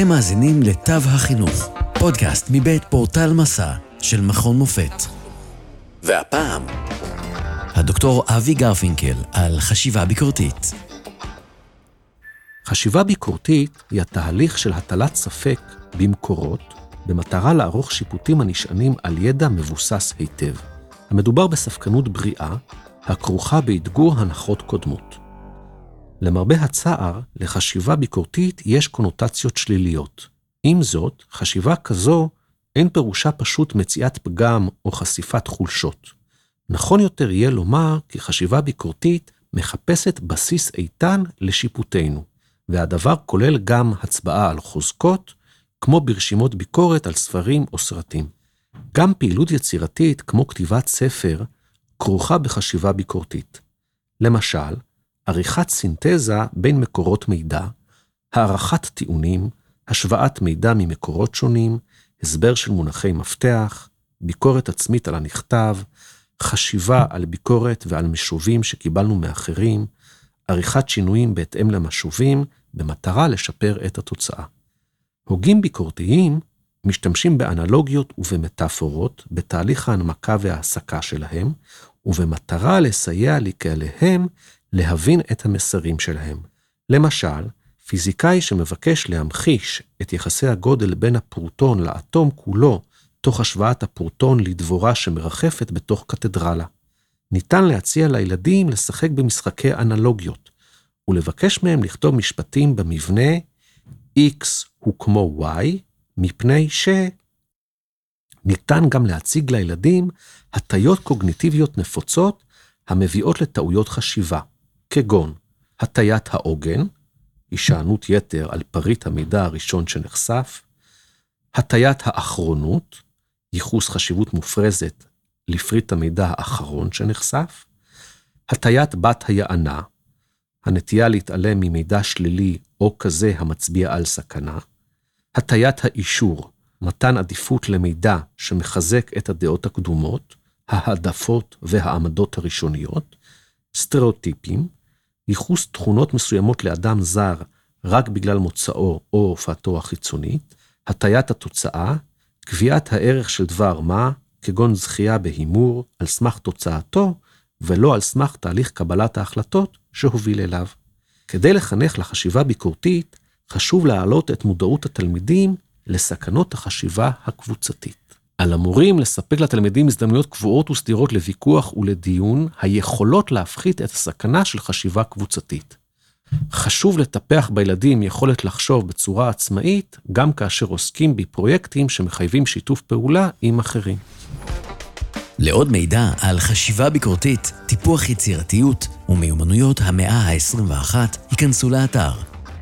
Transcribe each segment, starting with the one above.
אתם מאזינים לתו החינוך, פודקאסט מבית פורטל מסע של מכון מופת. והפעם, הדוקטור אבי גרפינקל על חשיבה ביקורתית. חשיבה ביקורתית היא התהליך של הטלת ספק במקורות, במטרה לערוך שיפוטים הנשענים על ידע מבוסס היטב. המדובר בספקנות בריאה, הכרוכה באתגור הנחות קודמות. למרבה הצער, לחשיבה ביקורתית יש קונוטציות שליליות. עם זאת, חשיבה כזו אין פירושה פשוט מציאת פגם או חשיפת חולשות. נכון יותר יהיה לומר כי חשיבה ביקורתית מחפשת בסיס איתן לשיפוטנו, והדבר כולל גם הצבעה על חוזקות, כמו ברשימות ביקורת על ספרים או סרטים. גם פעילות יצירתית, כמו כתיבת ספר, כרוכה בחשיבה ביקורתית. למשל, עריכת סינתזה בין מקורות מידע, הערכת טיעונים, השוואת מידע ממקורות שונים, הסבר של מונחי מפתח, ביקורת עצמית על הנכתב, חשיבה על ביקורת ועל משובים שקיבלנו מאחרים, עריכת שינויים בהתאם למשובים, במטרה לשפר את התוצאה. הוגים ביקורתיים משתמשים באנלוגיות ובמטאפורות בתהליך ההנמקה וההעסקה שלהם, ובמטרה לסייע לקהליהם להבין את המסרים שלהם. למשל, פיזיקאי שמבקש להמחיש את יחסי הגודל בין הפרוטון לאטום כולו, תוך השוואת הפרוטון לדבורה שמרחפת בתוך קתדרלה. ניתן להציע לילדים לשחק במשחקי אנלוגיות, ולבקש מהם לכתוב משפטים במבנה X הוא כמו Y, מפני ש... ניתן גם להציג לילדים הטיות קוגניטיביות נפוצות המביאות לטעויות חשיבה, כגון הטיית העוגן, הישענות יתר על פריט המידע הראשון שנחשף, הטיית האחרונות, ייחוס חשיבות מופרזת לפריט המידע האחרון שנחשף, הטיית בת היענה, הנטייה להתעלם ממידע שלילי או כזה המצביע על סכנה, הטיית האישור, מתן עדיפות למידע שמחזק את הדעות הקדומות, ההעדפות והעמדות הראשוניות, סטריאוטיפים, ייחוס תכונות מסוימות לאדם זר רק בגלל מוצאו או הופעתו החיצונית, הטיית התוצאה, קביעת הערך של דבר מה, כגון זכייה בהימור, על סמך תוצאתו, ולא על סמך תהליך קבלת ההחלטות שהוביל אליו. כדי לחנך לחשיבה ביקורתית, חשוב להעלות את מודעות התלמידים לסכנות החשיבה הקבוצתית. על המורים לספק לתלמידים הזדמנויות קבועות וסדירות לוויכוח ולדיון, היכולות להפחית את הסכנה של חשיבה קבוצתית. חשוב לטפח בילדים יכולת לחשוב בצורה עצמאית, גם כאשר עוסקים בפרויקטים שמחייבים שיתוף פעולה עם אחרים. לעוד מידע על חשיבה ביקורתית, טיפוח יצירתיות ומיומנויות המאה ה-21, היכנסו לאתר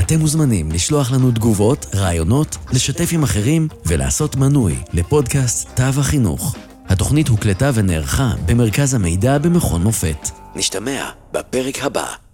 אתם מוזמנים לשלוח לנו תגובות, רעיונות, לשתף עם אחרים ולעשות מנוי לפודקאסט תו החינוך. התוכנית הוקלטה ונערכה במרכז המידע במכון מופת. נשתמע בפרק הבא.